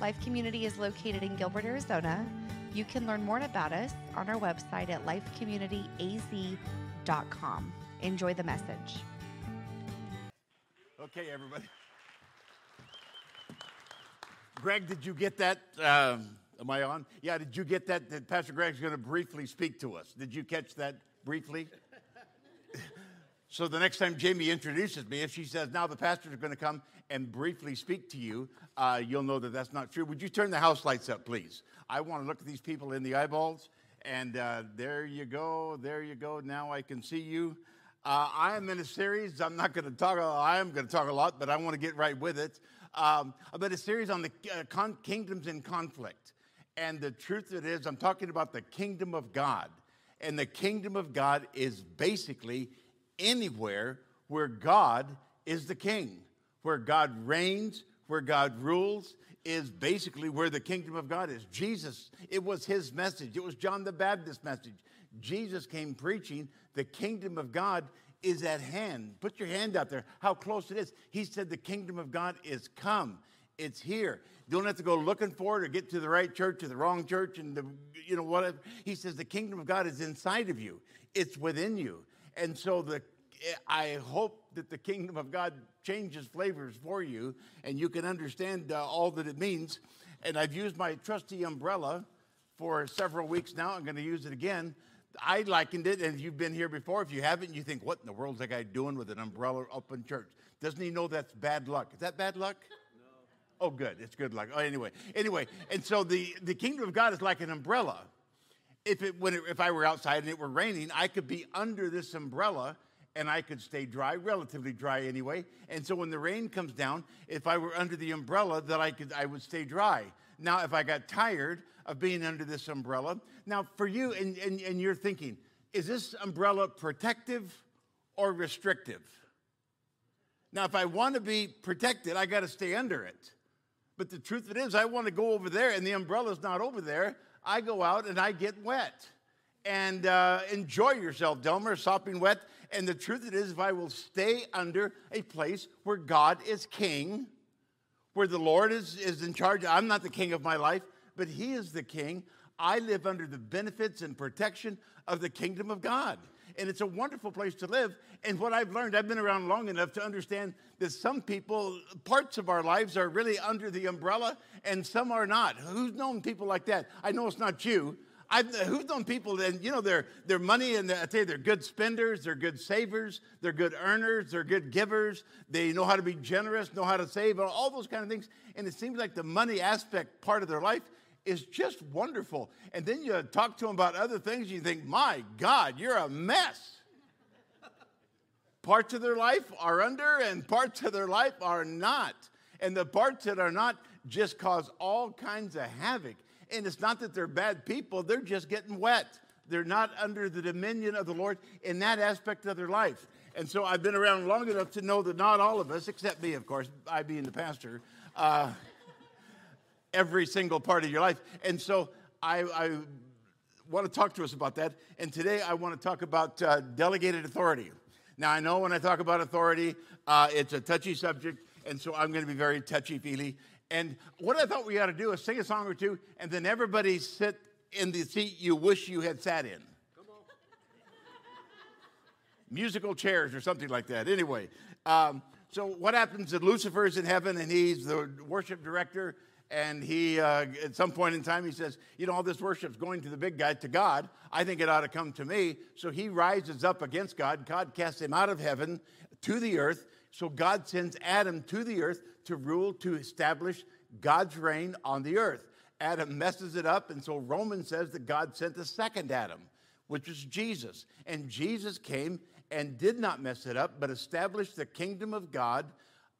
Life Community is located in Gilbert, Arizona. You can learn more about us on our website at lifecommunityaz.com. Enjoy the message. Okay, everybody. Greg, did you get that? Um, am I on? Yeah, did you get that? That Pastor Greg's going to briefly speak to us. Did you catch that briefly? So the next time Jamie introduces me, if she says, now the pastor's are going to come and briefly speak to you, uh, you'll know that that's not true. Would you turn the house lights up, please? I want to look at these people in the eyeballs. And uh, there you go. There you go. Now I can see you. Uh, I am in a series. I'm not going to talk. I am going to talk a lot, but I want to get right with it um, about a series on the uh, con- kingdoms in conflict. And the truth of it is, I'm talking about the kingdom of God. And the kingdom of God is basically anywhere where God is the king, where God reigns, where God rules, is basically where the kingdom of God is. Jesus, it was his message, it was John the Baptist's message. Jesus came preaching the kingdom of God is at hand. Put your hand out there, how close it is. He said, The kingdom of God is come. It's here. You don't have to go looking for it or get to the right church or the wrong church and the, you know whatever. He says the kingdom of God is inside of you. It's within you. And so the I hope that the kingdom of God changes flavors for you and you can understand uh, all that it means. And I've used my trusty umbrella for several weeks now. I'm going to use it again I likened it, and if you've been here before, if you haven't, you think, what in the world is that guy doing with an umbrella up in church? Doesn't he know that's bad luck? Is that bad luck? No. Oh, good. It's good luck. Oh, anyway, anyway, and so the, the kingdom of God is like an umbrella. If it, when it, if I were outside and it were raining, I could be under this umbrella and I could stay dry, relatively dry anyway. And so when the rain comes down, if I were under the umbrella, that I could I would stay dry. Now, if I got tired of being under this umbrella, now for you, and, and, and you're thinking, is this umbrella protective or restrictive? Now, if I want to be protected, I got to stay under it. But the truth of it is, I want to go over there, and the umbrella's not over there. I go out and I get wet. And uh, enjoy yourself, Delmer, sopping wet. And the truth it is, if I will stay under a place where God is king, where the Lord is, is in charge. I'm not the king of my life, but He is the king. I live under the benefits and protection of the kingdom of God. And it's a wonderful place to live. And what I've learned, I've been around long enough to understand that some people, parts of our lives are really under the umbrella and some are not. Who's known people like that? I know it's not you, I've, who's known people that, you know, their, their money, and I tell you, they're good spenders, they're good savers, they're good earners, they're good givers, they know how to be generous, know how to save, all those kind of things. And it seems like the money aspect part of their life is just wonderful. And then you talk to them about other things, and you think, my God, you're a mess. parts of their life are under, and parts of their life are not. And the parts that are not just cause all kinds of havoc. And it's not that they're bad people, they're just getting wet. They're not under the dominion of the Lord in that aspect of their life. And so I've been around long enough to know that not all of us, except me, of course, I being the pastor, uh, every single part of your life. And so I, I, want to talk to us about that. And today I want to talk about uh, delegated authority. Now, I know when I talk about authority, uh, it's a touchy subject, and so I'm going to be very touchy feely. And what I thought we ought to do is sing a song or two, and then everybody sit in the seat you wish you had sat in. Musical chairs or something like that. Anyway, um, so what happens is Lucifer is in heaven, and he's the worship director. And he, uh, at some point in time, he says, You know, all this worship's going to the big guy, to God. I think it ought to come to me. So he rises up against God. God casts him out of heaven to the earth. So God sends Adam to the earth to rule, to establish God's reign on the earth. Adam messes it up, and so Romans says that God sent the second Adam, which is Jesus. And Jesus came and did not mess it up, but established the kingdom of God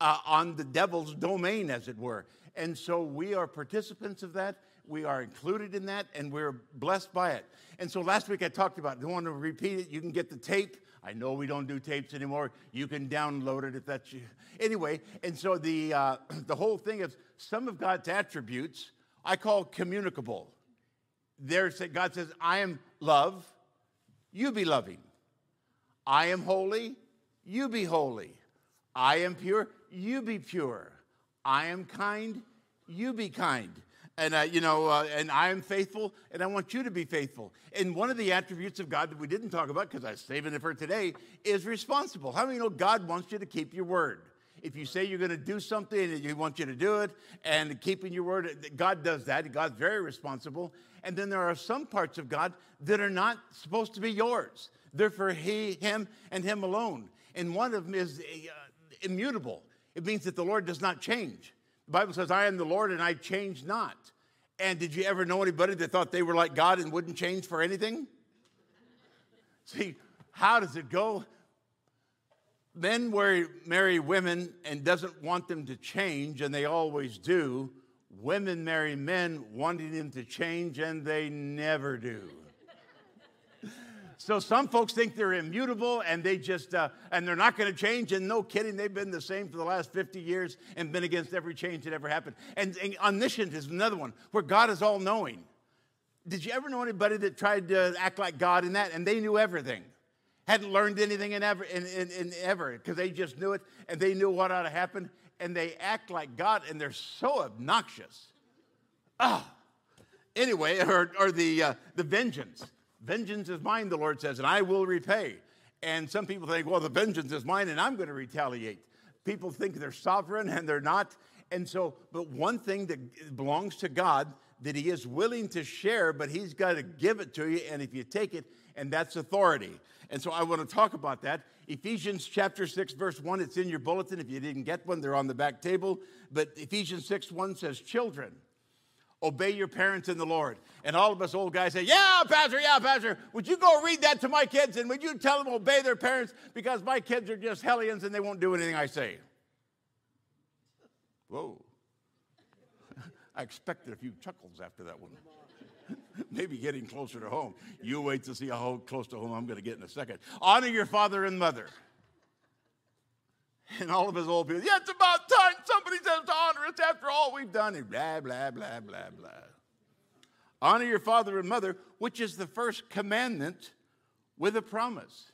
uh, on the devil's domain, as it were. And so we are participants of that. We are included in that, and we're blessed by it. And so last week I talked about, I don't want to repeat it. You can get the tape I know we don't do tapes anymore. You can download it if that's you. Anyway, and so the, uh, the whole thing is some of God's attributes I call communicable. There's that God says, I am love, you be loving. I am holy, you be holy. I am pure, you be pure. I am kind, you be kind. And, uh, you know, uh, and I am faithful, and I want you to be faithful. And one of the attributes of God that we didn't talk about, because I was saving it for today, is responsible. How many know God wants you to keep your word? If you say you're going to do something and He wants you to do it, and keeping your word, God does that. God's very responsible. And then there are some parts of God that are not supposed to be yours. They're for He, Him, and Him alone. And one of them is uh, immutable. It means that the Lord does not change. The Bible says, I am the Lord and I change not. And did you ever know anybody that thought they were like God and wouldn't change for anything? See, how does it go? Men marry women and doesn't want them to change, and they always do. Women marry men wanting them to change, and they never do. So some folks think they're immutable and they just, uh, and they're not going to change. And no kidding, they've been the same for the last 50 years and been against every change that ever happened. And, and omniscient is another one where God is all knowing. Did you ever know anybody that tried to act like God in that and they knew everything? Hadn't learned anything in ever, in, in, in ever because they just knew it and they knew what ought to happen and they act like God and they're so obnoxious. Ah. Oh. Anyway, or, or the, uh, the vengeance. Vengeance is mine, the Lord says, and I will repay. And some people think, well, the vengeance is mine and I'm going to retaliate. People think they're sovereign and they're not. And so, but one thing that belongs to God that He is willing to share, but He's got to give it to you. And if you take it, and that's authority. And so I want to talk about that. Ephesians chapter 6, verse 1, it's in your bulletin. If you didn't get one, they're on the back table. But Ephesians 6, 1 says, Children, obey your parents in the Lord. And all of us old guys say, Yeah, Pastor, yeah, Pastor, would you go read that to my kids and would you tell them obey their parents because my kids are just hellions and they won't do anything I say? Whoa. I expected a few chuckles after that one. Maybe getting closer to home. You wait to see how close to home I'm going to get in a second. Honor your father and mother. And all of his old people, yeah, it's about time somebody says to honor us after all we've done. And blah, blah, blah, blah, blah. Honor your father and mother, which is the first commandment with a promise.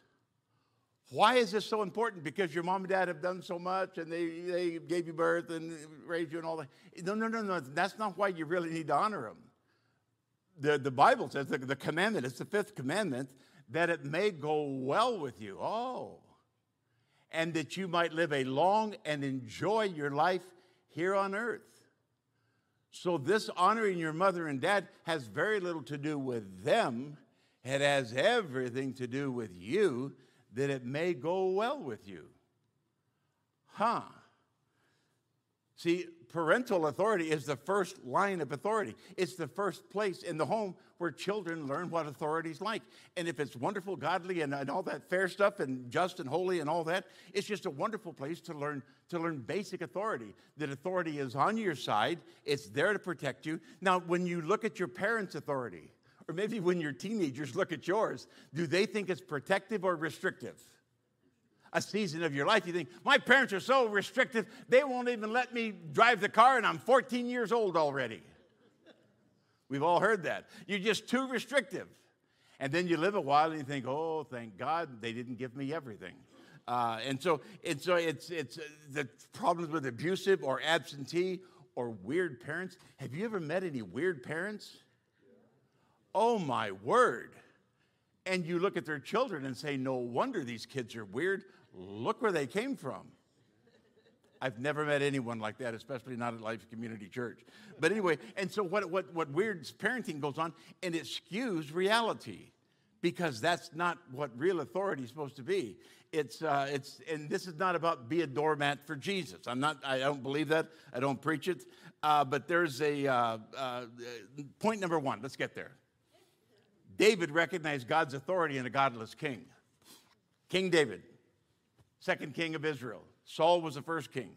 Why is this so important? Because your mom and dad have done so much and they, they gave you birth and raised you and all that. No, no, no, no. That's not why you really need to honor them. The, the Bible says the, the commandment, it's the fifth commandment, that it may go well with you. Oh, and that you might live a long and enjoy your life here on earth. So, this honoring your mother and dad has very little to do with them. It has everything to do with you, that it may go well with you. Huh. See, parental authority is the first line of authority. It's the first place in the home where children learn what authority is like. And if it's wonderful, godly, and, and all that fair stuff, and just and holy, and all that, it's just a wonderful place to learn to learn basic authority. That authority is on your side. It's there to protect you. Now, when you look at your parents' authority, or maybe when your teenagers look at yours, do they think it's protective or restrictive? A season of your life, you think, my parents are so restrictive, they won't even let me drive the car, and I'm 14 years old already. We've all heard that. You're just too restrictive. And then you live a while and you think, oh, thank God they didn't give me everything. Uh, and so, and so it's, it's uh, the problems with abusive or absentee or weird parents. Have you ever met any weird parents? Oh, my word. And you look at their children and say, no wonder these kids are weird. Look where they came from. I've never met anyone like that, especially not at Life Community Church. But anyway, and so what, what, what weird parenting goes on, and it skews reality because that's not what real authority is supposed to be. It's, uh, it's, and this is not about be a doormat for Jesus. I'm not, I don't believe that. I don't preach it. Uh, but there's a uh, uh point number one. Let's get there. David recognized God's authority in a godless king. King David, second king of Israel. Saul was the first king.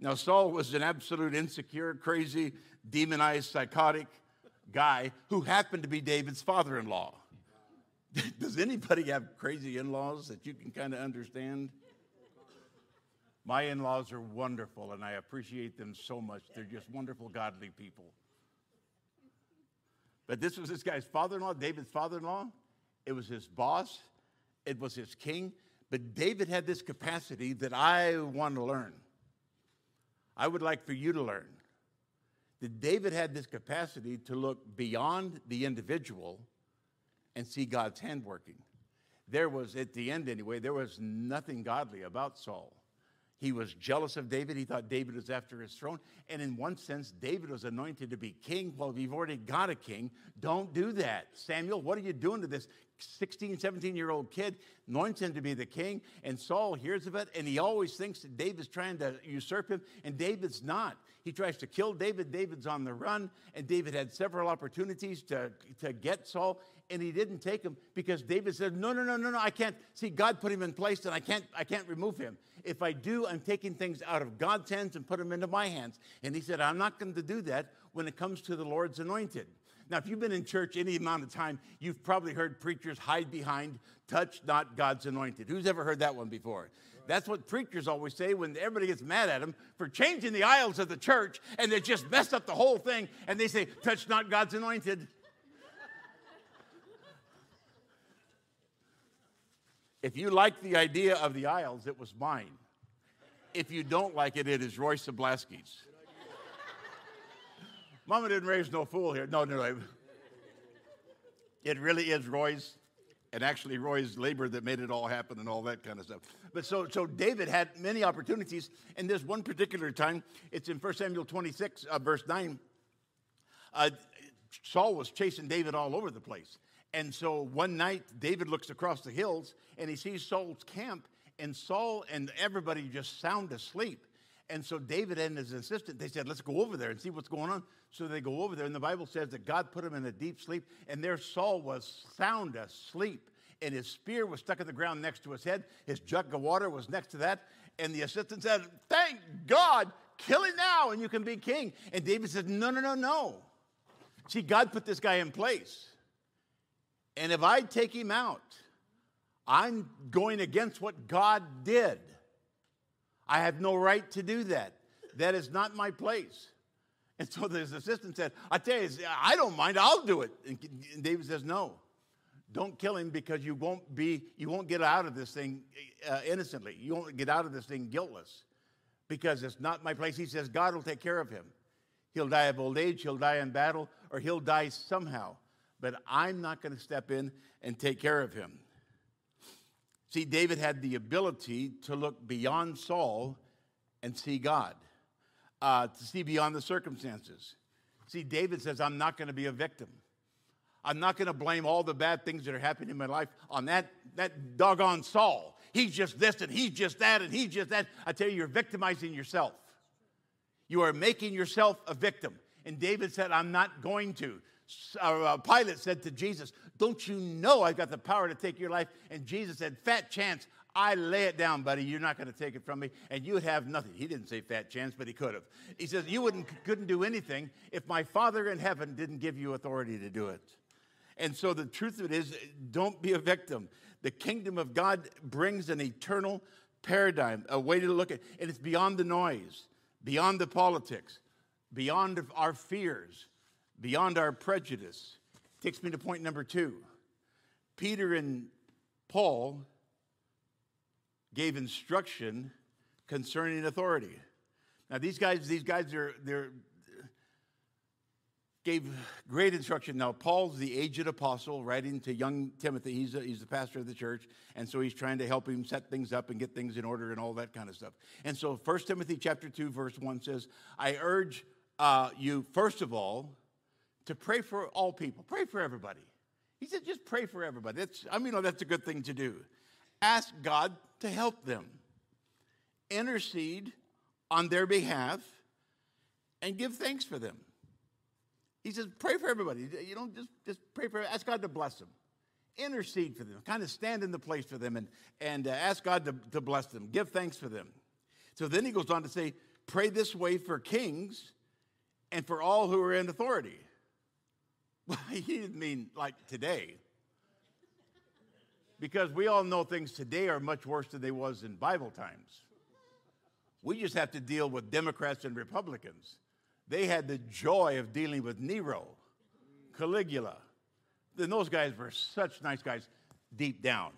Now, Saul was an absolute insecure, crazy, demonized, psychotic guy who happened to be David's father in law. Does anybody have crazy in laws that you can kind of understand? My in laws are wonderful and I appreciate them so much. They're just wonderful, godly people. But this was this guy's father in law, David's father in law. It was his boss, it was his king. But David had this capacity that I want to learn. I would like for you to learn that David had this capacity to look beyond the individual and see God's hand working. There was, at the end anyway, there was nothing godly about Saul. He was jealous of David. He thought David was after his throne. And in one sense, David was anointed to be king. Well, you've already got a king, don't do that. Samuel, what are you doing to this 16, 17 year old kid? Anoints him to be the king. And Saul hears of it, and he always thinks that David's trying to usurp him, and David's not. He tries to kill David. David's on the run, and David had several opportunities to, to get Saul, and he didn't take him because David said, No, no, no, no, no, I can't. See, God put him in place, and I can't, I can't remove him. If I do, I'm taking things out of God's hands and put them into my hands. And he said, I'm not going to do that when it comes to the Lord's anointed. Now, if you've been in church any amount of time, you've probably heard preachers hide behind, touch not God's anointed. Who's ever heard that one before? That's what preachers always say when everybody gets mad at them for changing the aisles of the church and they just mess up the whole thing and they say, touch not God's anointed. If you like the idea of the aisles, it was mine. If you don't like it, it is Roy Sablaski's. Mama didn't raise no fool here. No, no, no. It really is Roy's, and actually Roy's labor that made it all happen and all that kind of stuff. But so, so David had many opportunities, and this one particular time, it's in 1 Samuel 26, uh, verse 9. Uh, Saul was chasing David all over the place. And so one night, David looks across the hills and he sees Saul's camp, and Saul and everybody just sound asleep. And so David and his assistant, they said, let's go over there and see what's going on. So they go over there, and the Bible says that God put him in a deep sleep, and there Saul was sound asleep. And his spear was stuck in the ground next to his head. His jug of water was next to that. And the assistant said, Thank God, kill him now, and you can be king. And David said, No, no, no, no. See, God put this guy in place. And if I take him out, I'm going against what God did. I have no right to do that. That is not my place. And so his assistant said, I tell you, I don't mind, I'll do it. And David says, No, don't kill him because you won't be, you won't get out of this thing uh, innocently. You won't get out of this thing guiltless because it's not my place. He says, God will take care of him. He'll die of old age, he'll die in battle, or he'll die somehow but I'm not going to step in and take care of him. See, David had the ability to look beyond Saul and see God, uh, to see beyond the circumstances. See, David says, I'm not going to be a victim. I'm not going to blame all the bad things that are happening in my life on that, that doggone Saul. He's just this and he's just that and he's just that. I tell you, you're victimizing yourself. You are making yourself a victim. And David said, I'm not going to uh, Pilate said to Jesus, Don't you know I've got the power to take your life? And Jesus said, Fat chance, I lay it down, buddy. You're not going to take it from me, and you would have nothing. He didn't say fat chance, but he could have. He says, You wouldn't, couldn't do anything if my Father in heaven didn't give you authority to do it. And so the truth of it is, don't be a victim. The kingdom of God brings an eternal paradigm, a way to look at and it's beyond the noise, beyond the politics, beyond our fears beyond our prejudice. Takes me to point number two. Peter and Paul gave instruction concerning authority. Now these guys, these guys are they're gave great instruction. Now Paul's the aged apostle writing to young Timothy. He's a, he's the pastor of the church, and so he's trying to help him set things up and get things in order and all that kind of stuff. And so 1 Timothy chapter 2 verse 1 says, "I urge uh, you first of all to pray for all people. Pray for everybody. He said, just pray for everybody. That's, I mean, that's a good thing to do. Ask God to help them. Intercede on their behalf and give thanks for them. He says, pray for everybody. You don't just, just pray for, ask God to bless them. Intercede for them. Kind of stand in the place for them and, and uh, ask God to, to bless them. Give thanks for them. So then he goes on to say, pray this way for kings and for all who are in authority. He didn't mean like today. Because we all know things today are much worse than they was in Bible times. We just have to deal with Democrats and Republicans. They had the joy of dealing with Nero, Caligula. Then those guys were such nice guys deep down,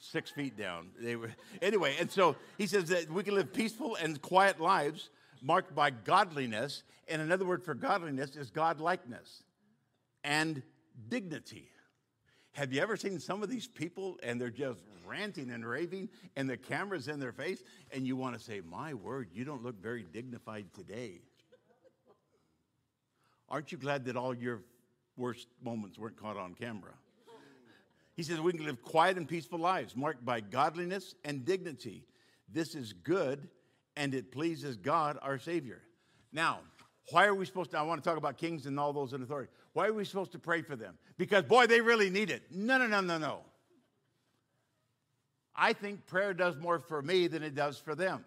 six feet down. They were anyway, and so he says that we can live peaceful and quiet lives marked by godliness. And another word for godliness is godlikeness and dignity. Have you ever seen some of these people and they're just ranting and raving and the camera's in their face and you want to say, My word, you don't look very dignified today. Aren't you glad that all your worst moments weren't caught on camera? He says we can live quiet and peaceful lives marked by godliness and dignity. This is good and it pleases God, our Savior. Now, why are we supposed to? I want to talk about kings and all those in authority. Why are we supposed to pray for them? Because, boy, they really need it. No, no, no, no, no. I think prayer does more for me than it does for them.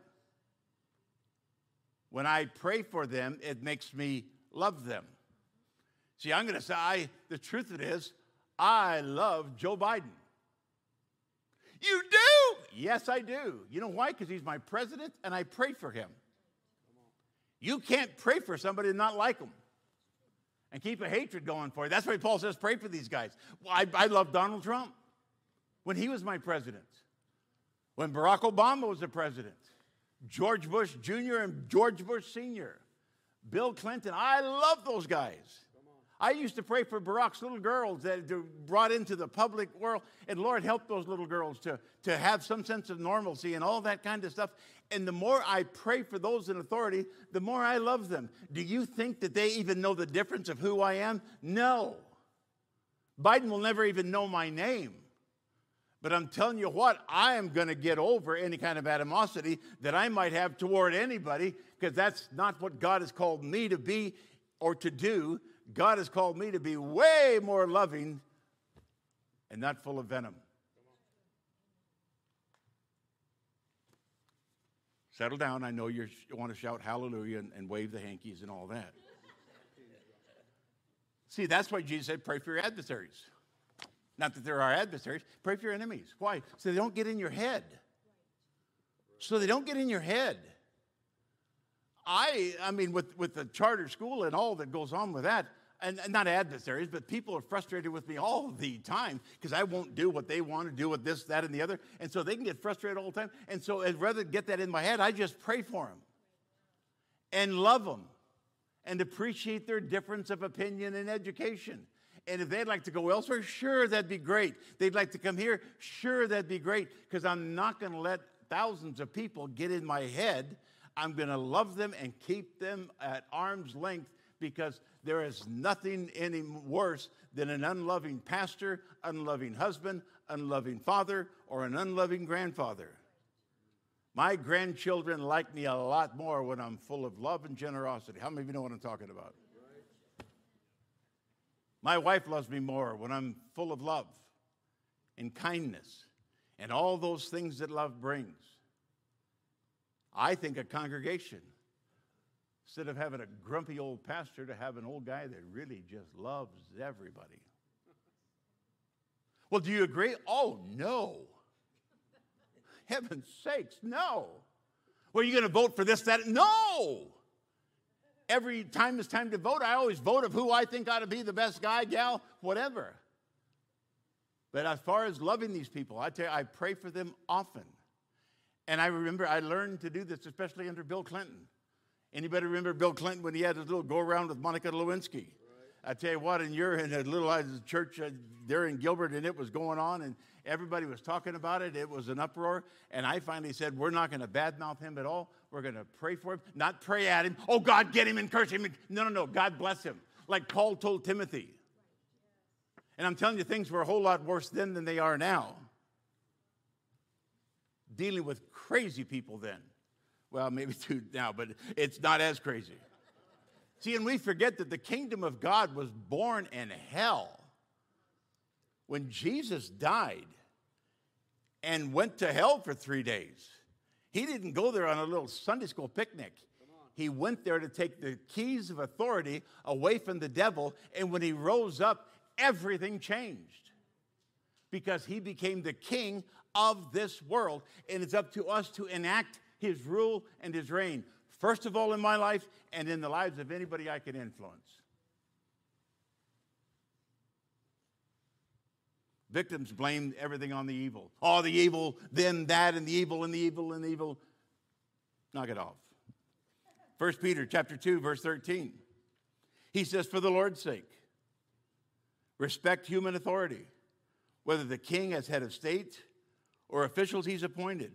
When I pray for them, it makes me love them. See, I'm going to say, I, the truth it is, I love Joe Biden. You do? Yes, I do. You know why? Because he's my president and I pray for him. You can't pray for somebody and not like them and keep a hatred going for you. That's why Paul says, pray for these guys. Well, I, I love Donald Trump when he was my president, when Barack Obama was the president, George Bush Jr. and George Bush Sr., Bill Clinton. I love those guys. I used to pray for Barack's little girls that are brought into the public world. And Lord, help those little girls to, to have some sense of normalcy and all that kind of stuff. And the more I pray for those in authority, the more I love them. Do you think that they even know the difference of who I am? No. Biden will never even know my name. But I'm telling you what, I am going to get over any kind of animosity that I might have toward anybody because that's not what God has called me to be or to do. God has called me to be way more loving and not full of venom. Settle down. I know you want to shout hallelujah and, and wave the hankies and all that. See, that's why Jesus said, pray for your adversaries. Not that there are adversaries, pray for your enemies. Why? So they don't get in your head. So they don't get in your head. I, I mean, with, with the charter school and all that goes on with that, and, not adversaries, but people are frustrated with me all the time because I won't do what they want to do with this, that, and the other. And so they can get frustrated all the time. And so I'd rather get that in my head, I just pray for them and love them and appreciate their difference of opinion and education. And if they'd like to go elsewhere, sure, that'd be great. They'd like to come here, sure, that'd be great, because I'm not going to let thousands of people get in my head. I'm going to love them and keep them at arm's length because there is nothing any worse than an unloving pastor, unloving husband, unloving father, or an unloving grandfather. My grandchildren like me a lot more when I'm full of love and generosity. How many of you know what I'm talking about? My wife loves me more when I'm full of love and kindness and all those things that love brings. I think a congregation Instead of having a grumpy old pastor, to have an old guy that really just loves everybody. Well, do you agree? Oh, no. Heaven's sakes, no. Well, you going to vote for this, that? No. Every time it's time to vote, I always vote of who I think ought to be the best guy, gal, whatever. But as far as loving these people, I tell you, I pray for them often. And I remember I learned to do this, especially under Bill Clinton. Anybody remember Bill Clinton when he had his little go around with Monica Lewinsky? I tell you what, and you're in a little church uh, there in Gilbert, and it was going on, and everybody was talking about it. It was an uproar. And I finally said, We're not going to badmouth him at all. We're going to pray for him, not pray at him. Oh, God, get him and curse him. No, no, no. God bless him. Like Paul told Timothy. And I'm telling you, things were a whole lot worse then than they are now. Dealing with crazy people then. Well, maybe two now, but it's not as crazy. See, and we forget that the kingdom of God was born in hell. When Jesus died and went to hell for three days, he didn't go there on a little Sunday school picnic. He went there to take the keys of authority away from the devil. And when he rose up, everything changed because he became the king of this world. And it's up to us to enact his rule and his reign, first of all in my life and in the lives of anybody I can influence. Victims blame everything on the evil. Oh, the evil, then that, and the evil, and the evil, and the evil. Knock it off. 1 Peter chapter 2, verse 13. He says, For the Lord's sake, respect human authority, whether the king as head of state or officials he's appointed.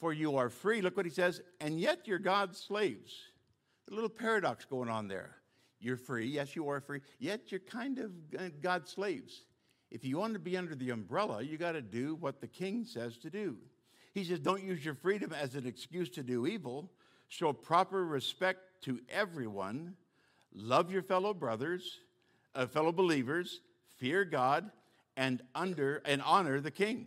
For you are free, look what he says, and yet you're God's slaves. A little paradox going on there. You're free, yes, you are free, yet you're kind of God's slaves. If you want to be under the umbrella, you got to do what the king says to do. He says, Don't use your freedom as an excuse to do evil. Show proper respect to everyone. Love your fellow brothers, uh, fellow believers. Fear God and under and honor the king.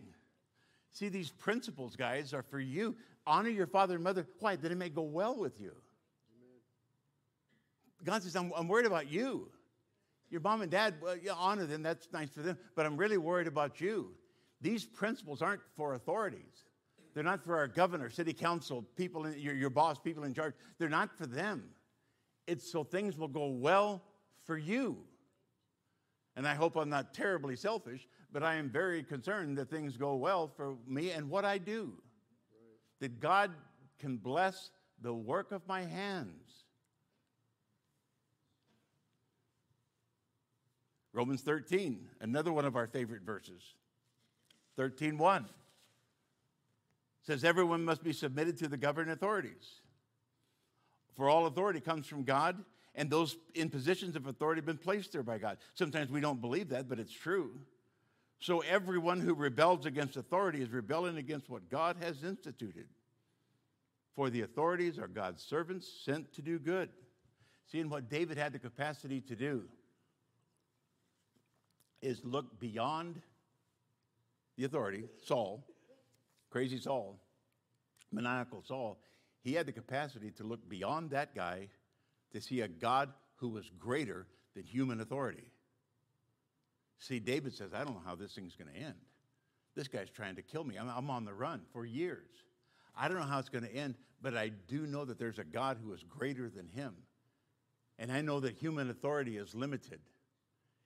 See, these principles, guys, are for you. Honor your father and mother. Why? That it may go well with you. God says, I'm, I'm worried about you. Your mom and dad, well, you honor them, that's nice for them, but I'm really worried about you. These principles aren't for authorities. They're not for our governor, city council, people, in, your, your boss, people in charge. They're not for them. It's so things will go well for you. And I hope I'm not terribly selfish, but I am very concerned that things go well for me and what I do. That God can bless the work of my hands. Romans 13, another one of our favorite verses. 13:1 says everyone must be submitted to the governing authorities. For all authority comes from God, and those in positions of authority have been placed there by God. Sometimes we don't believe that, but it's true. So everyone who rebels against authority is rebelling against what God has instituted. For the authorities are God's servants sent to do good. Seeing what David had the capacity to do is look beyond the authority, Saul, crazy Saul, maniacal Saul. He had the capacity to look beyond that guy to see a God who was greater than human authority. See, David says, I don't know how this thing's going to end. This guy's trying to kill me. I'm, I'm on the run for years. I don't know how it's going to end, but I do know that there's a God who is greater than him. And I know that human authority is limited.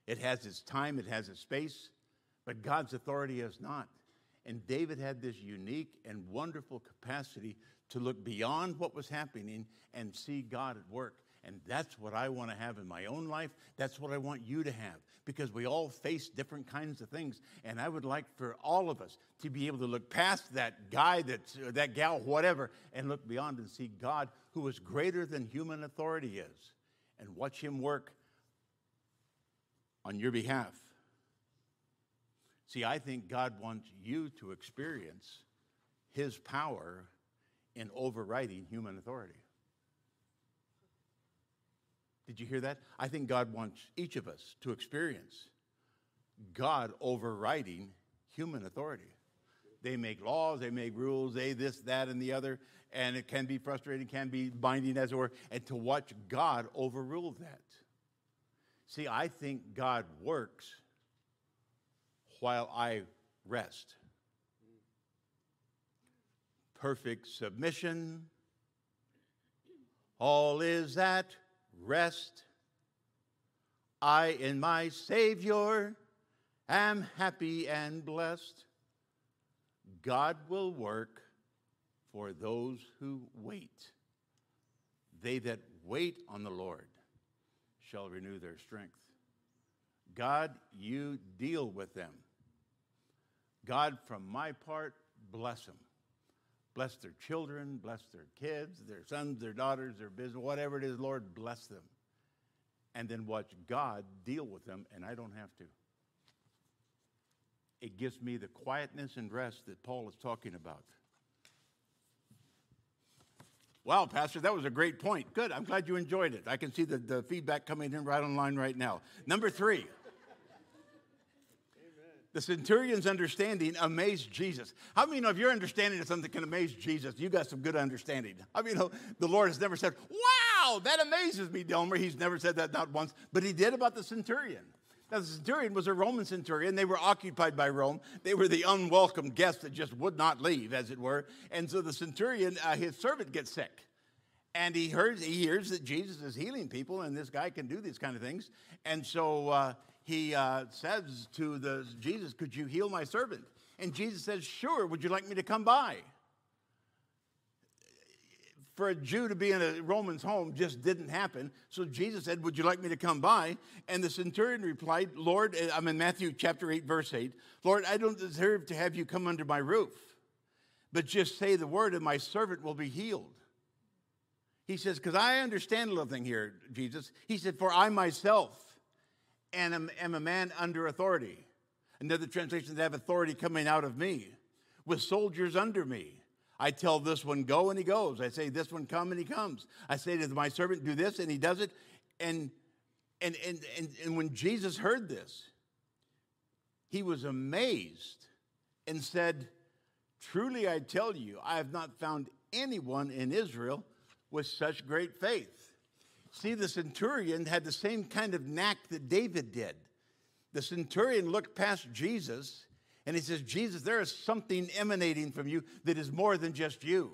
It has its time, it has its space, but God's authority is not. And David had this unique and wonderful capacity to look beyond what was happening and see God at work. And that's what I want to have in my own life. That's what I want you to have because we all face different kinds of things. And I would like for all of us to be able to look past that guy, that's, uh, that gal, whatever, and look beyond and see God who is greater than human authority is and watch him work on your behalf. See, I think God wants you to experience His power in overriding human authority. Did you hear that? I think God wants each of us to experience God overriding human authority. They make laws, they make rules, they this, that, and the other, and it can be frustrating, can be binding, as it were, and to watch God overrule that. See, I think God works while I rest. Perfect submission. All is at rest. I in my Savior am happy and blessed. God will work for those who wait. They that wait on the Lord shall renew their strength. God, you deal with them. God, from my part, bless them. Bless their children, bless their kids, their sons, their daughters, their business, whatever it is, Lord, bless them. And then watch God deal with them, and I don't have to. It gives me the quietness and rest that Paul is talking about. Wow, Pastor, that was a great point. Good. I'm glad you enjoyed it. I can see the, the feedback coming in right online right now. Number three. The centurion's understanding amazed Jesus. How many know if your understanding of something can amaze Jesus, you got some good understanding? I mean, the Lord has never said, Wow, that amazes me, Delmer. He's never said that not once, but he did about the centurion. Now, the centurion was a Roman centurion. They were occupied by Rome. They were the unwelcome guests that just would not leave, as it were. And so the centurion, uh, his servant gets sick. And he hears, he hears that Jesus is healing people, and this guy can do these kind of things. And so uh, he uh, says to the Jesus, Could you heal my servant? And Jesus says, Sure, would you like me to come by? for a Jew to be in a Roman's home just didn't happen. So Jesus said, Would you like me to come by? And the centurion replied, Lord, eh, I'm in Matthew chapter 8, verse 8, Lord, I don't deserve to have you come under my roof, but just say the word and my servant will be healed. He says, Because I understand a little thing here, Jesus. He said, For I myself am, am a man under authority. Another translation, have authority coming out of me with soldiers under me. I tell this one, go, and he goes. I say, this one, come, and he comes. I say to my servant, do this, and he does it. And, and, and, and, and when Jesus heard this, he was amazed and said, Truly I tell you, I have not found anyone in Israel with such great faith. See, the centurion had the same kind of knack that David did. The centurion looked past Jesus and he says, Jesus, there is something emanating from you that is more than just you.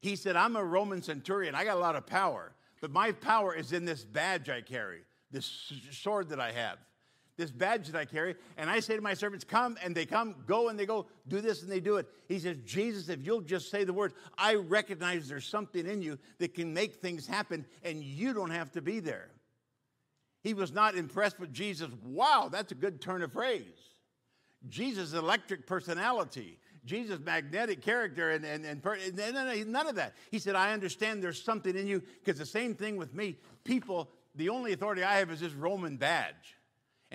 He said, I'm a Roman centurion. I got a lot of power, but my power is in this badge I carry, this sword that I have, this badge that I carry. And I say to my servants, Come, and they come, go, and they go, do this, and they do it. He says, Jesus, if you'll just say the word, I recognize there's something in you that can make things happen, and you don't have to be there. He was not impressed with Jesus. Wow, that's a good turn of phrase. Jesus' electric personality, Jesus' magnetic character, and, and, and, and none of that. He said, I understand there's something in you, because the same thing with me. People, the only authority I have is this Roman badge.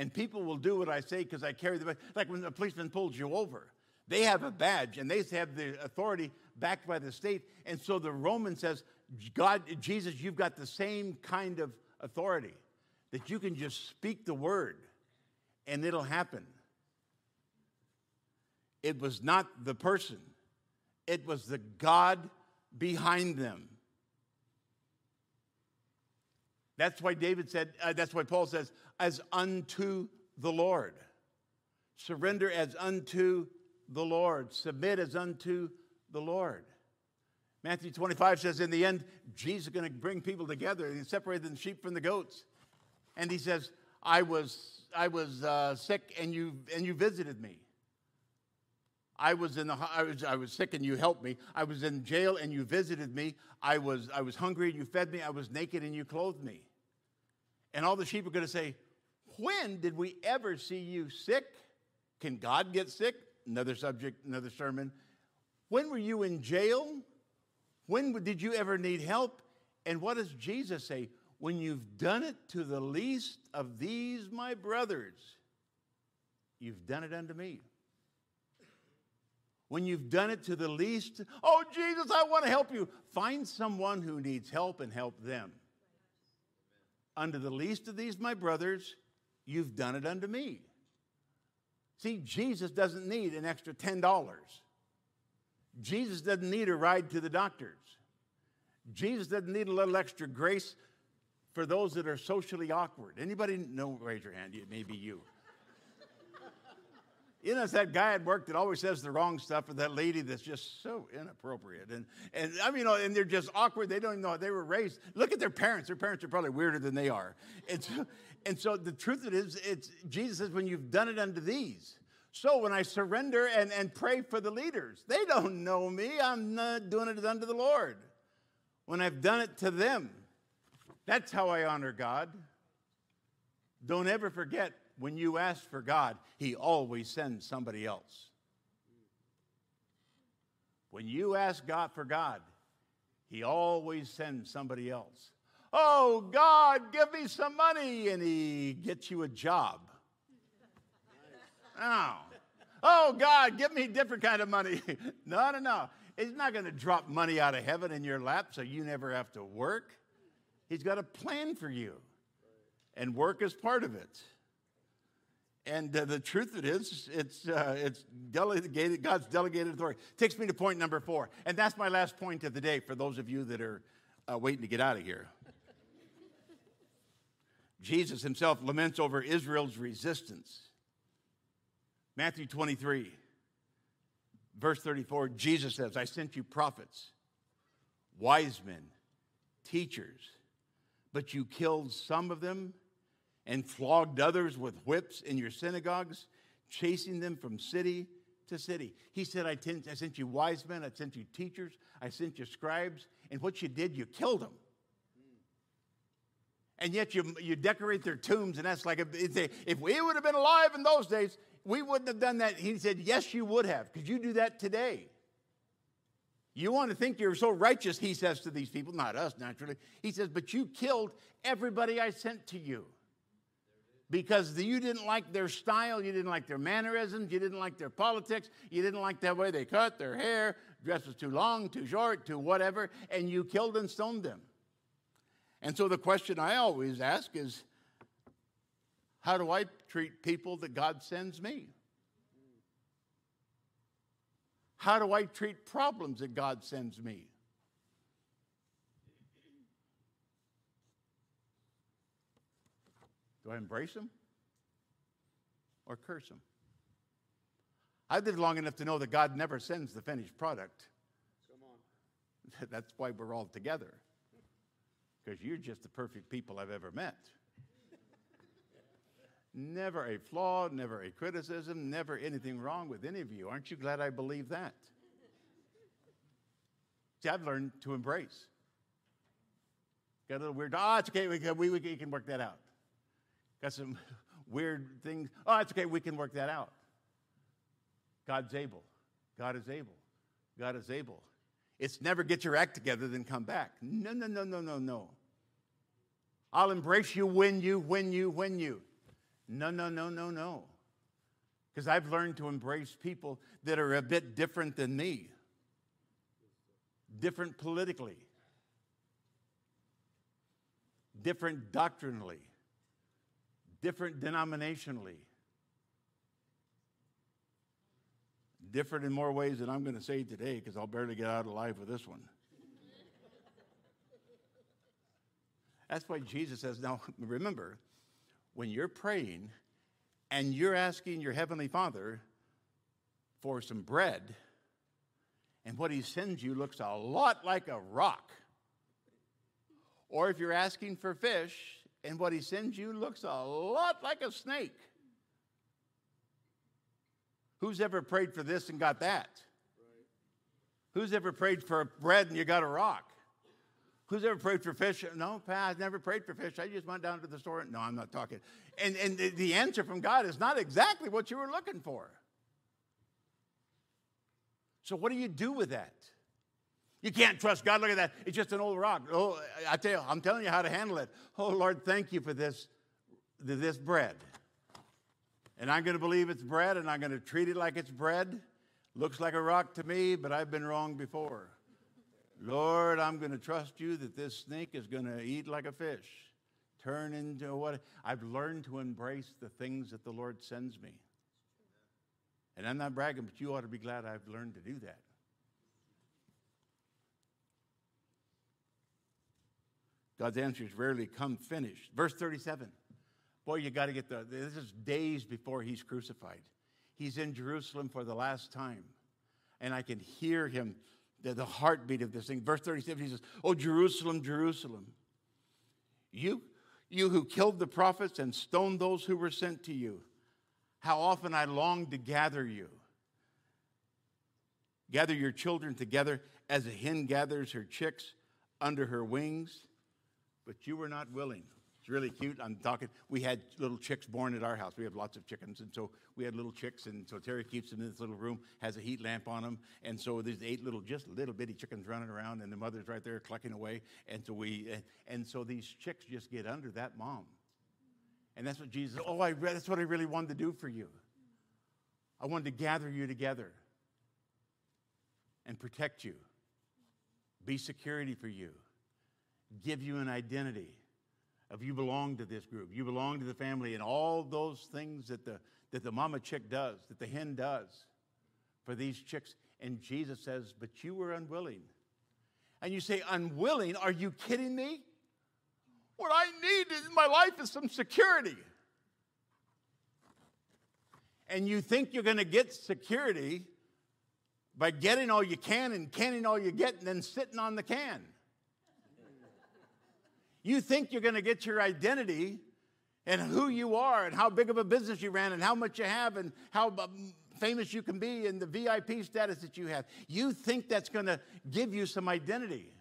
And people will do what I say because I carry the badge. Like when a policeman pulls you over, they have a badge and they have the authority backed by the state. And so the Roman says, God, Jesus, you've got the same kind of authority that you can just speak the word and it'll happen. It was not the person, it was the God behind them. That's why David said, uh, that's why Paul says, as unto the Lord. Surrender as unto the Lord. Submit as unto the Lord. Matthew 25 says, in the end, Jesus is going to bring people together and separate the sheep from the goats. And he says, I was, I was uh, sick and you, and you visited me. I was in the I was, I was sick and you helped me. I was in jail and you visited me. I was I was hungry and you fed me. I was naked and you clothed me. And all the sheep are going to say, "When did we ever see you sick? Can God get sick?" Another subject, another sermon. When were you in jail? When did you ever need help? And what does Jesus say? When you've done it to the least of these my brothers, you've done it unto me when you've done it to the least, oh, Jesus, I want to help you. Find someone who needs help and help them. Unto the least of these, my brothers, you've done it unto me. See, Jesus doesn't need an extra $10. Jesus doesn't need a ride to the doctors. Jesus doesn't need a little extra grace for those that are socially awkward. Anybody know? Raise your hand. It may be you. You know, it's that guy at work that always says the wrong stuff, or that lady that's just so inappropriate. And, and I mean, you know, and they're just awkward. They don't even know they were raised. Look at their parents. Their parents are probably weirder than they are. And so, and so the truth of it is, it's, Jesus says, when you've done it unto these. So when I surrender and, and pray for the leaders, they don't know me. I'm not doing it unto the Lord. When I've done it to them, that's how I honor God. Don't ever forget when you ask for God, He always sends somebody else. When you ask God for God, He always sends somebody else. Oh, God, give me some money, and He gets you a job. No. Oh, God, give me a different kind of money. no, no, no. He's not going to drop money out of heaven in your lap so you never have to work. He's got a plan for you, and work is part of it. And uh, the truth it is, it's, uh, it's delegated, God's delegated authority. Takes me to point number four. And that's my last point of the day for those of you that are uh, waiting to get out of here. Jesus himself laments over Israel's resistance. Matthew 23, verse 34, Jesus says, I sent you prophets, wise men, teachers, but you killed some of them and flogged others with whips in your synagogues, chasing them from city to city. He said, I, ten- I sent you wise men, I sent you teachers, I sent you scribes, and what you did, you killed them. And yet you, you decorate their tombs, and that's like, a, if we would have been alive in those days, we wouldn't have done that. He said, Yes, you would have, because you do that today. You want to think you're so righteous, he says to these people, not us naturally. He says, But you killed everybody I sent to you because you didn't like their style, you didn't like their mannerisms, you didn't like their politics, you didn't like the way they cut their hair, dress was too long, too short, too whatever, and you killed and stoned them. And so the question I always ask is how do I treat people that God sends me? How do I treat problems that God sends me? Do I embrace them or curse them? I've lived long enough to know that God never sends the finished product. Come on. That's why we're all together. Because you're just the perfect people I've ever met. never a flaw, never a criticism, never anything wrong with any of you. Aren't you glad I believe that? See, I've learned to embrace. Got a little weird. Ah, oh, it's okay. We can, we, we can work that out. Got some weird things. Oh, it's okay. We can work that out. God's able. God is able. God is able. It's never get your act together, then come back. No, no, no, no, no, no. I'll embrace you when you, when you, when you. No, no, no, no, no. Because I've learned to embrace people that are a bit different than me, different politically, different doctrinally, different denominationally, different in more ways than I'm going to say today because I'll barely get out alive with this one. That's why Jesus says, now remember, when you're praying and you're asking your Heavenly Father for some bread, and what He sends you looks a lot like a rock, or if you're asking for fish and what he sends you looks a lot like a snake. Who's ever prayed for this and got that? Right. Who's ever prayed for bread and you got a rock? Who's ever prayed for fish? No, I've never prayed for fish. I just went down to the store. No, I'm not talking. And, and the answer from God is not exactly what you were looking for. So, what do you do with that? You can't trust God. Look at that. It's just an old rock. Oh, I tell you, I'm telling you how to handle it. Oh, Lord, thank you for this, this bread. And I'm going to believe it's bread and I'm going to treat it like it's bread. Looks like a rock to me, but I've been wrong before. Lord, I'm going to trust you that this snake is going to eat like a fish, turn into what I've learned to embrace the things that the Lord sends me. And I'm not bragging, but you ought to be glad I've learned to do that. God's answers rarely come finished. Verse 37. Boy, you got to get the, this is days before he's crucified. He's in Jerusalem for the last time. And I can hear him, the, the heartbeat of this thing. Verse 37, he says, Oh, Jerusalem, Jerusalem, you, you who killed the prophets and stoned those who were sent to you, how often I longed to gather you. Gather your children together as a hen gathers her chicks under her wings but you were not willing. It's really cute. I'm talking, we had little chicks born at our house. We have lots of chickens. And so we had little chicks. And so Terry keeps them in this little room, has a heat lamp on them. And so there's eight little, just little bitty chickens running around. And the mother's right there clucking away. And so we, and, so these chicks just get under that mom. And that's what Jesus, oh, I, that's what I really wanted to do for you. I wanted to gather you together and protect you, be security for you give you an identity of you belong to this group, you belong to the family, and all those things that the, that the mama chick does, that the hen does for these chicks. And Jesus says, But you were unwilling. And you say, Unwilling? Are you kidding me? What I need in my life is some security. And you think you're going to get security by getting all you can and canning all you get and then sitting on the can. You think you're going to get your identity and who you are and how big of a business you ran and how much you have and how um, famous you can be and the VIP status that you have. You think that's going to give you some identity.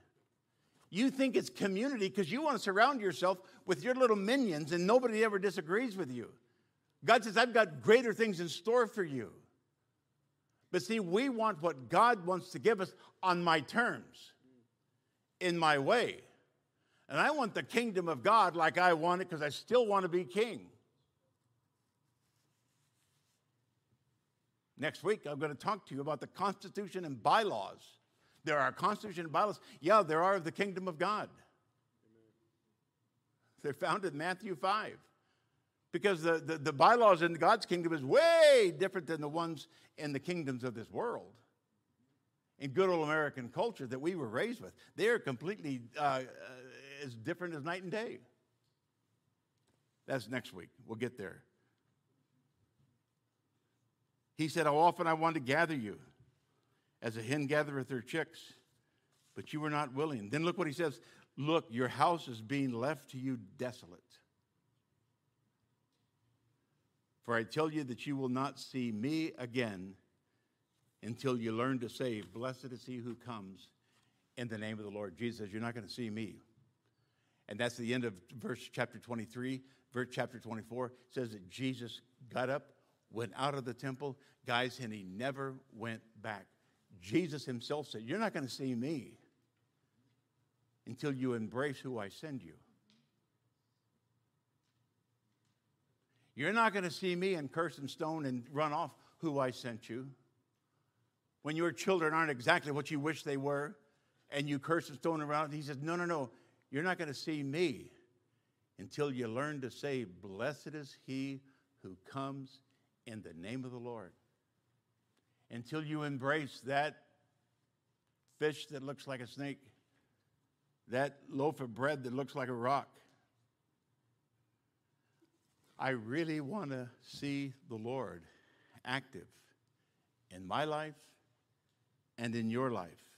You think it's community because you want to surround yourself with your little minions and nobody ever disagrees with you. God says, I've got greater things in store for you. But see, we want what God wants to give us on my terms, in my way. And I want the kingdom of God like I want it because I still want to be king. Next week, I'm going to talk to you about the Constitution and bylaws. There are Constitution and bylaws. Yeah, there are of the kingdom of God. They're found in Matthew 5. Because the, the, the, bylaws in God's kingdom is way different than the ones in the kingdoms of this world. In good old American culture that we were raised with, they are completely uh, as different as night and day. That's next week. We'll get there. He said, How often I wanted to gather you as a hen gathereth her chicks, but you were not willing. Then look what he says Look, your house is being left to you desolate. For I tell you that you will not see me again until you learn to say, Blessed is he who comes in the name of the Lord. Jesus You're not going to see me. And that's the end of verse chapter 23. Verse chapter 24 says that Jesus got up, went out of the temple, guys, and he never went back. Jesus himself said, You're not going to see me until you embrace who I send you. You're not going to see me and curse and stone and run off who I sent you. When your children aren't exactly what you wish they were, and you curse and stone around, he says, No, no, no. You're not going to see me until you learn to say, Blessed is he who comes in the name of the Lord. Until you embrace that fish that looks like a snake, that loaf of bread that looks like a rock, I really want to see the Lord active in my life and in your life.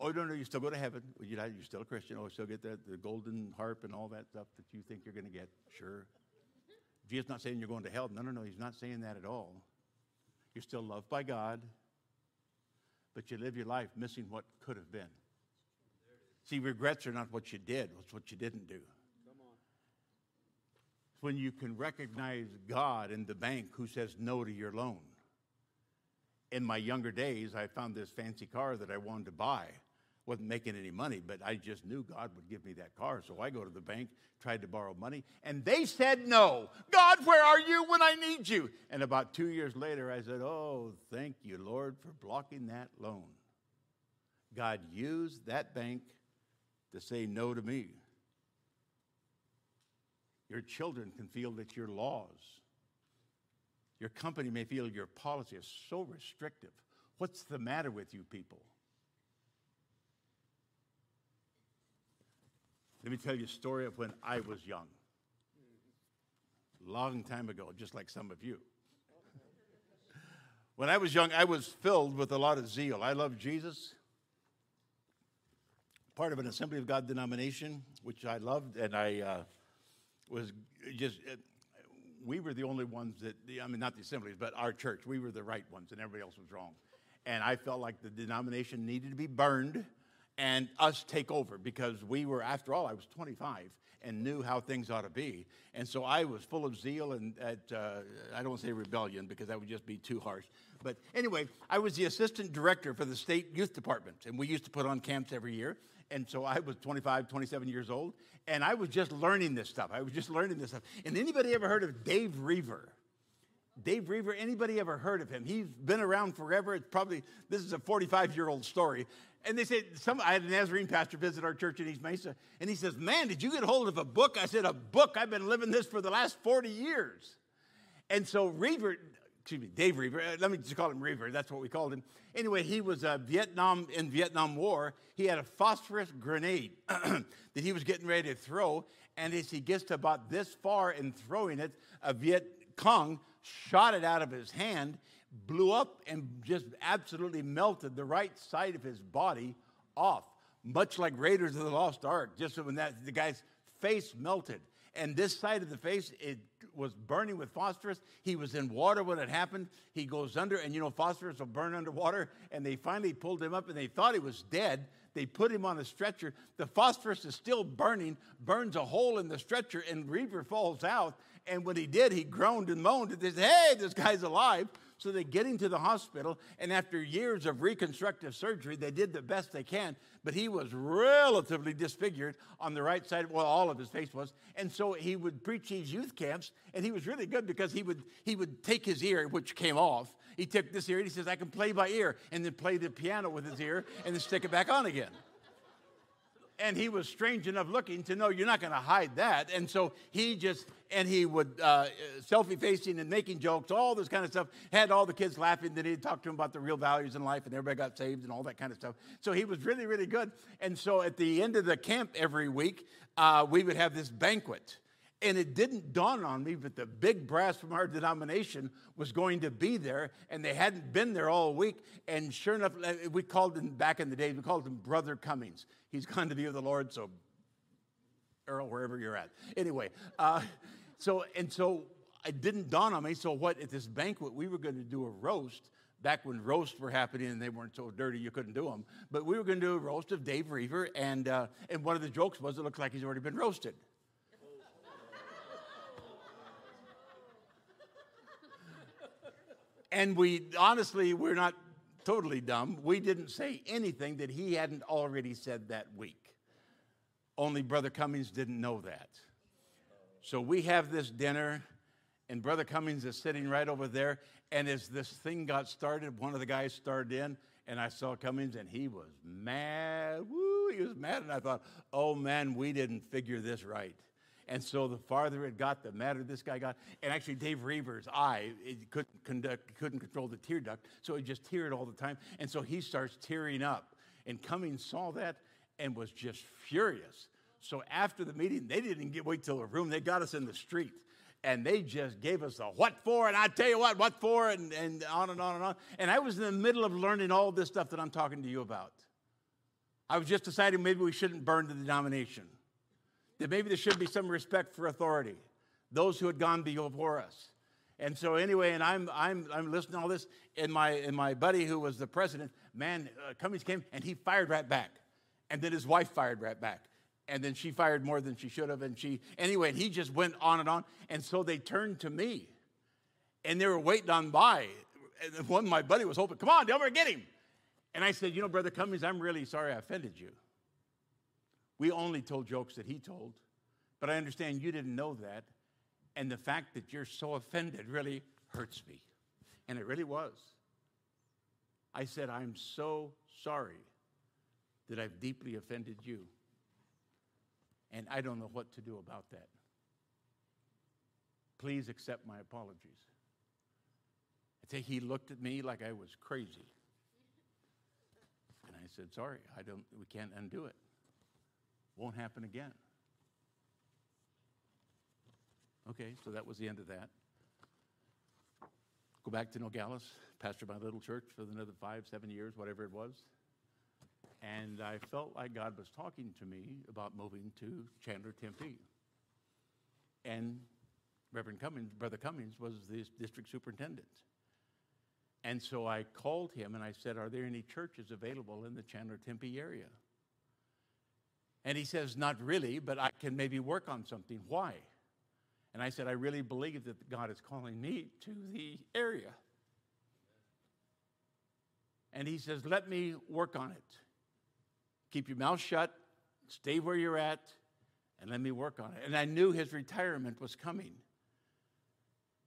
Oh, no, no, you still go to heaven. You you're still a Christian. Oh, still get that, the golden harp and all that stuff that you think you're going to get. Sure. Jesus not saying you're going to hell. No, no, no, he's not saying that at all. You're still loved by God, but you live your life missing what could have been. See, regrets are not what you did, it's what you didn't do It's when you can recognize God in the bank who says no to your loan. In my younger days, I found this fancy car that I wanted to buy. Wasn't making any money, but I just knew God would give me that car. So I go to the bank, tried to borrow money, and they said no. God, where are you when I need you? And about two years later, I said, Oh, thank you, Lord, for blocking that loan. God used that bank to say no to me. Your children can feel that your laws, your company may feel your policy is so restrictive. What's the matter with you people? Let me tell you a story of when I was young. Long time ago, just like some of you. when I was young, I was filled with a lot of zeal. I loved Jesus. Part of an Assembly of God denomination, which I loved, and I uh, was just, it, we were the only ones that, I mean, not the assemblies, but our church, we were the right ones and everybody else was wrong. And I felt like the denomination needed to be burned and us take over because we were, after all, I was 25 and knew how things ought to be. And so I was full of zeal and at, uh, I don't say rebellion because that would just be too harsh. But anyway, I was the assistant director for the state youth department, and we used to put on camps every year. And so I was 25, 27 years old, and I was just learning this stuff. I was just learning this stuff. And anybody ever heard of Dave Roever? Dave Roever, anybody ever heard of him? He's been around forever. It's probably, this is a 45 year old story. And they said, some, I had a Nazarene pastor visit our church in East Mesa, and he says, Man, did you get hold of a book? I said, A book? I've been living this for the last 40 years. And so Roever, excuse me, Dave Roever, uh, let me just call him Roever, that's what we called him. Anyway, he was a Vietnam in Vietnam War. He had a phosphorus grenade that he was getting ready to throw, and as he gets to about this far in throwing it, a Viet Cong shot it out of his hand, blew up, and just absolutely melted the right side of his body off, much like Raiders of the Lost Ark, just when that, the guy's face melted. And this side of the face, it was burning with phosphorus. He was in water when it happened. He goes under, and you know, phosphorus will burn underwater. And they finally pulled him up, and they thought he was dead. They put him on a stretcher. The phosphorus is still burning, burns a hole in the stretcher, and Roever falls out. And when he did, he groaned and moaned and said, Hey, this guy's alive. So they get him to the hospital, and after years of reconstructive surgery, they did the best they can, but he was relatively disfigured on the right side. Well, all of his face was. And so he would preach these youth camps, and he was really good because he would, he would take his ear, which came off. He took this ear, and he says, I can play by ear, and then play the piano with his ear, and then stick it back on again and he was strange enough looking to know you're not going to hide that. And so he just, and he would uh, selfie facing and making jokes, all this kind of stuff, had all the kids laughing. Then he'd talk to them about the real values in life, and everybody got saved and all that kind of stuff. So he was really, really good. And so at the end of the camp every week, uh, we would have this banquet. And it didn't dawn on me, but the big brass from our denomination was going to be there, and they hadn't been there all week. And sure enough, we called him back in the day, we called him Brother Cummings. He's gone to be with the Lord, so Earl, wherever you're at. Anyway, uh, so and so it didn't dawn on me. So what at this banquet we were going to do a roast back when roasts were happening and they weren't so dirty you couldn't do them. But we were going to do a roast of Dave Roever, and uh, and one of the jokes was it looked like he's already been roasted. And we honestly, we're not totally dumb. We didn't say anything that he hadn't already said that week. Only Brother Cummings didn't know that. So we have this dinner, and Brother Cummings is sitting right over there. And as this thing got started, one of the guys started in, and I saw Cummings, and he was mad. Woo, he was mad. And I thought, oh man, we didn't figure this right. And so the farther it got, the madder this guy got. And actually, Dave Roever's eye couldn't, conduct, couldn't control the tear duct, so he just teared all the time. And so he starts tearing up. And Cummings saw that and was just furious. So after the meeting, they didn't get wait till the room. They got us in the street. And they just gave us a what for, and I tell you what, what for, and, and on and on and on. And I was in the middle of learning all this stuff that I'm talking to you about. I was just deciding maybe we shouldn't burn the denomination that maybe there should be some respect for authority, those who had gone before us. And so anyway, and I'm, I'm, I'm listening to all this, and my, and my buddy who was the president, man, uh, Cummings came and he fired right back. And then his wife fired right back. And then she fired more than she should have. And she, anyway, and he just went on and on. And so they turned to me. And they were waiting on by. And one of my buddy was hoping, come on, over get him. And I said, you know, Brother Cummings, I'm really sorry I offended you. We only told jokes that he told, but I understand you didn't know that. And the fact that you're so offended really hurts me. And it really was. I said, I'm so sorry that I've deeply offended you. And I don't know what to do about that. Please accept my apologies. I say he looked at me like I was crazy. And I said, sorry, I don't, we can't undo it. Won't happen again. Okay, so that was the end of that. Go back to Nogales, pastor my little church for another five, seven years, whatever it was. And I felt like God was talking to me about moving to Chandler, Tempe. And Reverend Cummings, Brother Cummings, was the district superintendent. And so I called him and I said, Are there any churches available in the Chandler Tempe area? And he says, Not really, but I can maybe work on something. Why? And I said, I really believe that God is calling me to the area. And he says, Let me work on it. Keep your mouth shut, stay where you're at, and let me work on it. And I knew his retirement was coming.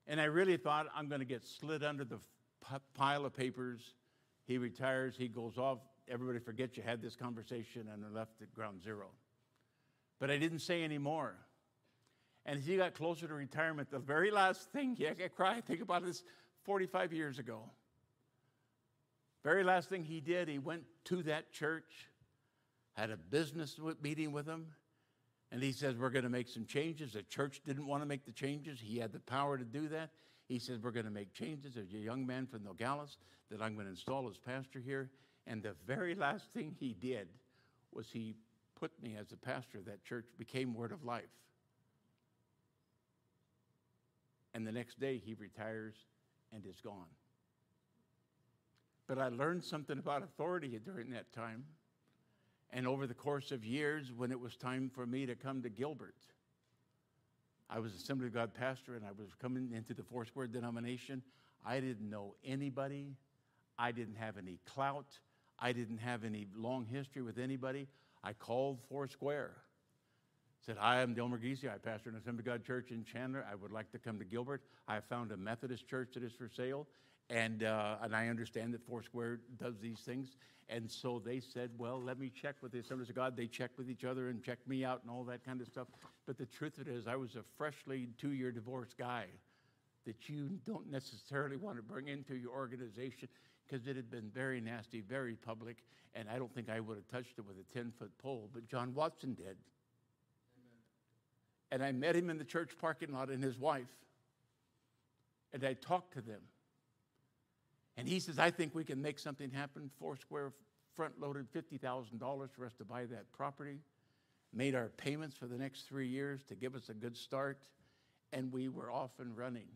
And I really thought, I'm going to get slid under the pile of papers. He retires, he goes off everybody forgets you had this conversation and left at ground zero. But I didn't say any more. And as he got closer to retirement, the very last thing, yeah, I cry, think about this 45 years ago. Very last thing he did, he went to that church, had a business meeting with him, and he says, We're going to make some changes. The church didn't want to make the changes. He had the power to do that. He says, We're going to make changes. There's a young man from Nogales that I'm going to install as pastor here. And the very last thing he did was he put me as a pastor of that church, became Word of Life. And the next day he retires and is gone. But I learned something about authority during that time. And over the course of years, when it was time for me to come to Gilbert, I was Assembly of God pastor and I was coming into the Foursquare denomination. I didn't know anybody. I didn't have any clout. I didn't have any long history with anybody. I called Foursquare. Said, Hi, I'm Delmer Giese. I pastor an Assembly of God church in Chandler. I would like to come to Gilbert. I found a Methodist church that is for sale. And, uh, and I understand that Foursquare does these things. And so they said, well, let me check with the Assemblies of God. They checked with each other and checked me out and all that kind of stuff. But the truth of it is, I was a freshly two year divorced guy that you don't necessarily want to bring into your organization because it had been very nasty, very public, and I don't think I would have touched it with a 10 foot pole, but John Watson did. And I met him in the church parking lot and his wife, and I talked to them. And he says, I think we can make something happen. Foursquare front loaded $50,000 for us to buy that property, made our payments for the next three years to give us a good start, and we were off and running.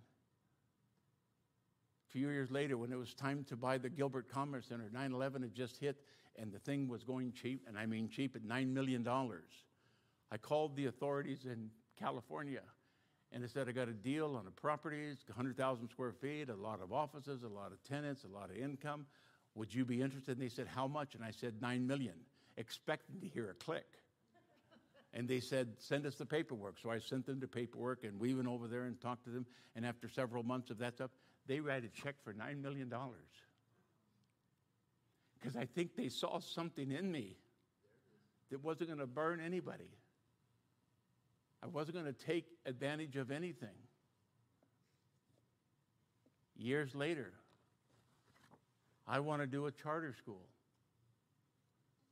A few years later, when it was time to buy the Gilbert Commerce Center, 9 11 had just hit, and the thing was going cheap, and I mean cheap at $9 million. I called the authorities in California and they said, I got a deal on a property, 100,000 square feet, a lot of offices, a lot of tenants, a lot of income. Would you be interested? And they said, How much? And I said, 9 million, expecting to hear a click. and they said, Send us the paperwork. So I sent them the paperwork, and we went over there and talked to them. And after several months of that stuff, they write a check for $9 million. Because I think they saw something in me that wasn't going to burn anybody. I wasn't going to take advantage of anything. Years later, I want to do a charter school.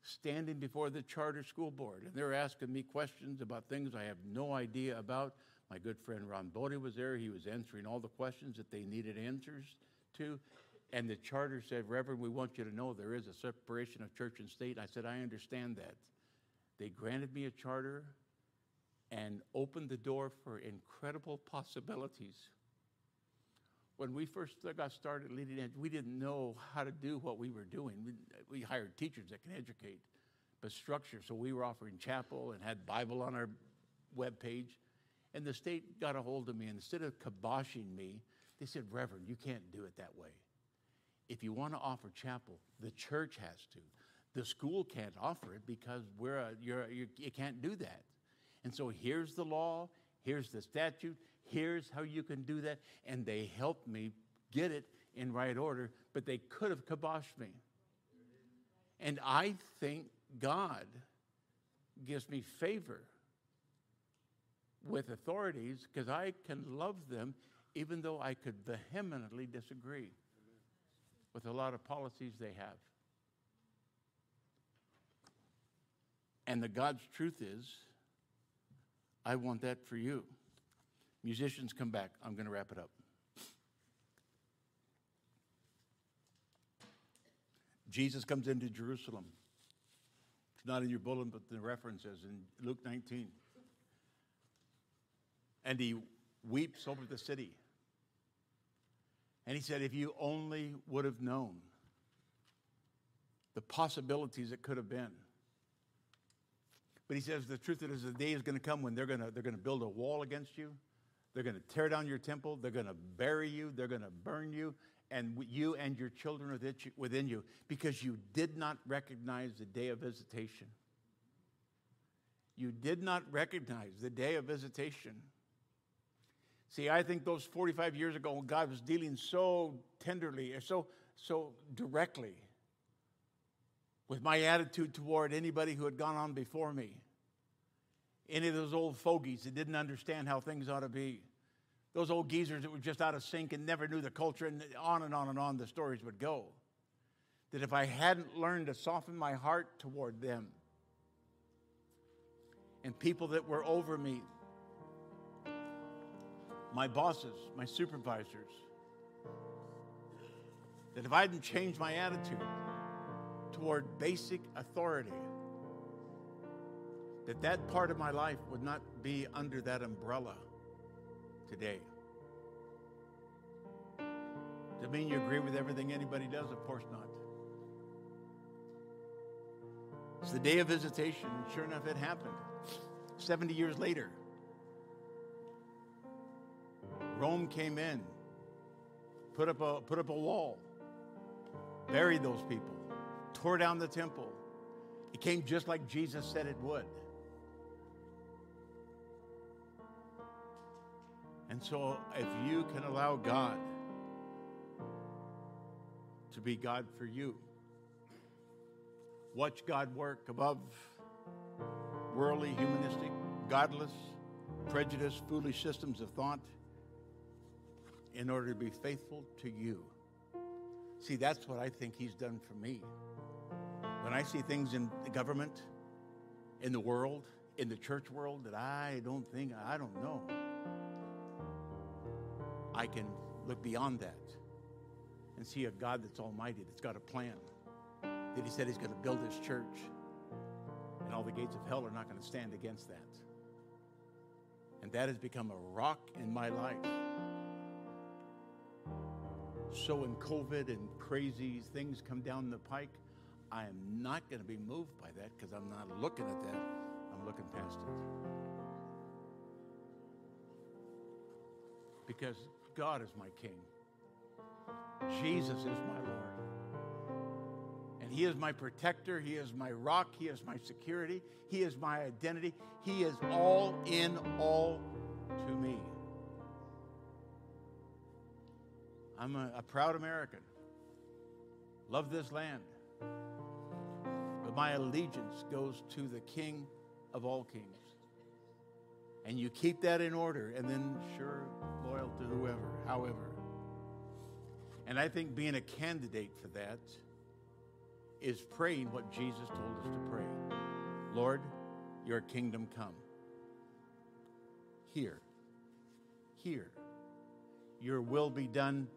Standing before the charter school board, and they're asking me questions about things I have no idea about. My good friend Ron Bodie was there. He was answering all the questions that they needed answers to. And the charter said, Reverend, we want you to know there is a separation of church and state. I said, I understand that. They granted me a charter and opened the door for incredible possibilities. When we first got started leading edge, we didn't know how to do what we were doing. We, hired teachers that can educate, but structure. So we were offering chapel and had Bible on our web page. And the state got a hold of me, and instead of kiboshing me, they said, Reverend, you can't do it that way. If you want to offer chapel, the church has to. The school can't offer it because we're a, you're, you're, you can't do that. And so here's the law, here's the statute, here's how you can do that. And they helped me get it in right order, but they could have kiboshed me. And I think God gives me favor with authorities because I can love them even though I could vehemently disagree with a lot of policies they have. And the God's truth is, I want that for you. Musicians, come back. I'm going to wrap it up. Jesus comes into Jerusalem. It's not in your bulletin, but the reference is in Luke 19. And he weeps over the city. And he said, If you only would have known the possibilities it could have been. But he says the truth is the day is going to come when they're going to, they're going to build a wall against you. They're going to tear down your temple. They're going to bury you. They're going to burn you and you and your children within you because you did not recognize the day of visitation. You did not recognize the day of visitation. See, I think those 45 years ago, when God was dealing so tenderly, so, so directly with my attitude toward anybody who had gone on before me. Any of those old fogies that didn't understand how things ought to be. Those old geezers that were just out of sync and never knew the culture, and on and on and on the stories would go. That if I hadn't learned to soften my heart toward them and people that were over me, my bosses, my supervisors, that if I hadn't changed my attitude, toward basic authority, that that part of my life would not be under that umbrella today. Does it mean you agree with everything anybody does? Of course not. It's the day of visitation, and sure enough, it happened. 70 years later, Rome came in, put up a, put up a wall, buried those people, tore down the temple. It came just like Jesus said it would. And so, if you can allow God to be God for you, watch God work above worldly, humanistic, godless, prejudiced, foolish systems of thought in order to be faithful to you. See, that's what I think He's done for me. When I see things in the government, in the world, in the church world that I don't think, I don't know, I can look beyond that and see a God that's almighty, that's got a plan, that He said He's going to build His church, and all the gates of hell are not going to stand against that. And that has become a rock in my life. So in COVID and crazy things come down the pike, I am not going to be moved by that because I'm not looking at that. I'm looking past it. Because God is my King. Jesus is my Lord. And He is my protector. He is my rock. He is my security. He is my identity. He is all in all to me. I'm a, a proud American. Love this land. My allegiance goes to the King of all kings. And you keep that in order, and then sure, loyal to whoever, however. And I think being a candidate for that is praying what Jesus told us to pray Lord, your kingdom come. Here. Here. Your will be done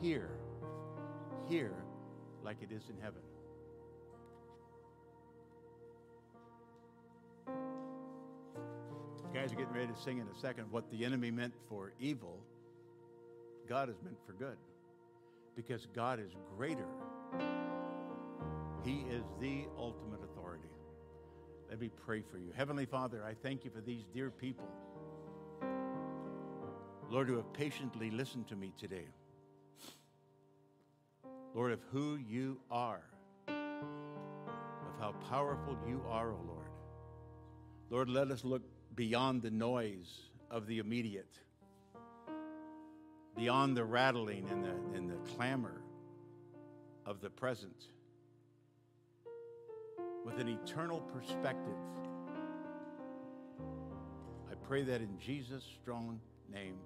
here. Here, like it is in heaven. Guys are getting ready to sing in a second. What the enemy meant for evil, God has meant for good. Because God is greater. He is the ultimate authority. Let me pray for you. Heavenly Father, I thank you for these dear people. Lord, who have patiently listened to me today. Lord, of who you are, of how powerful you are, O oh Lord. Lord, let us look beyond the noise of the immediate, beyond the rattling and the, and the clamor of the present, with an eternal perspective. I pray that in Jesus' strong name.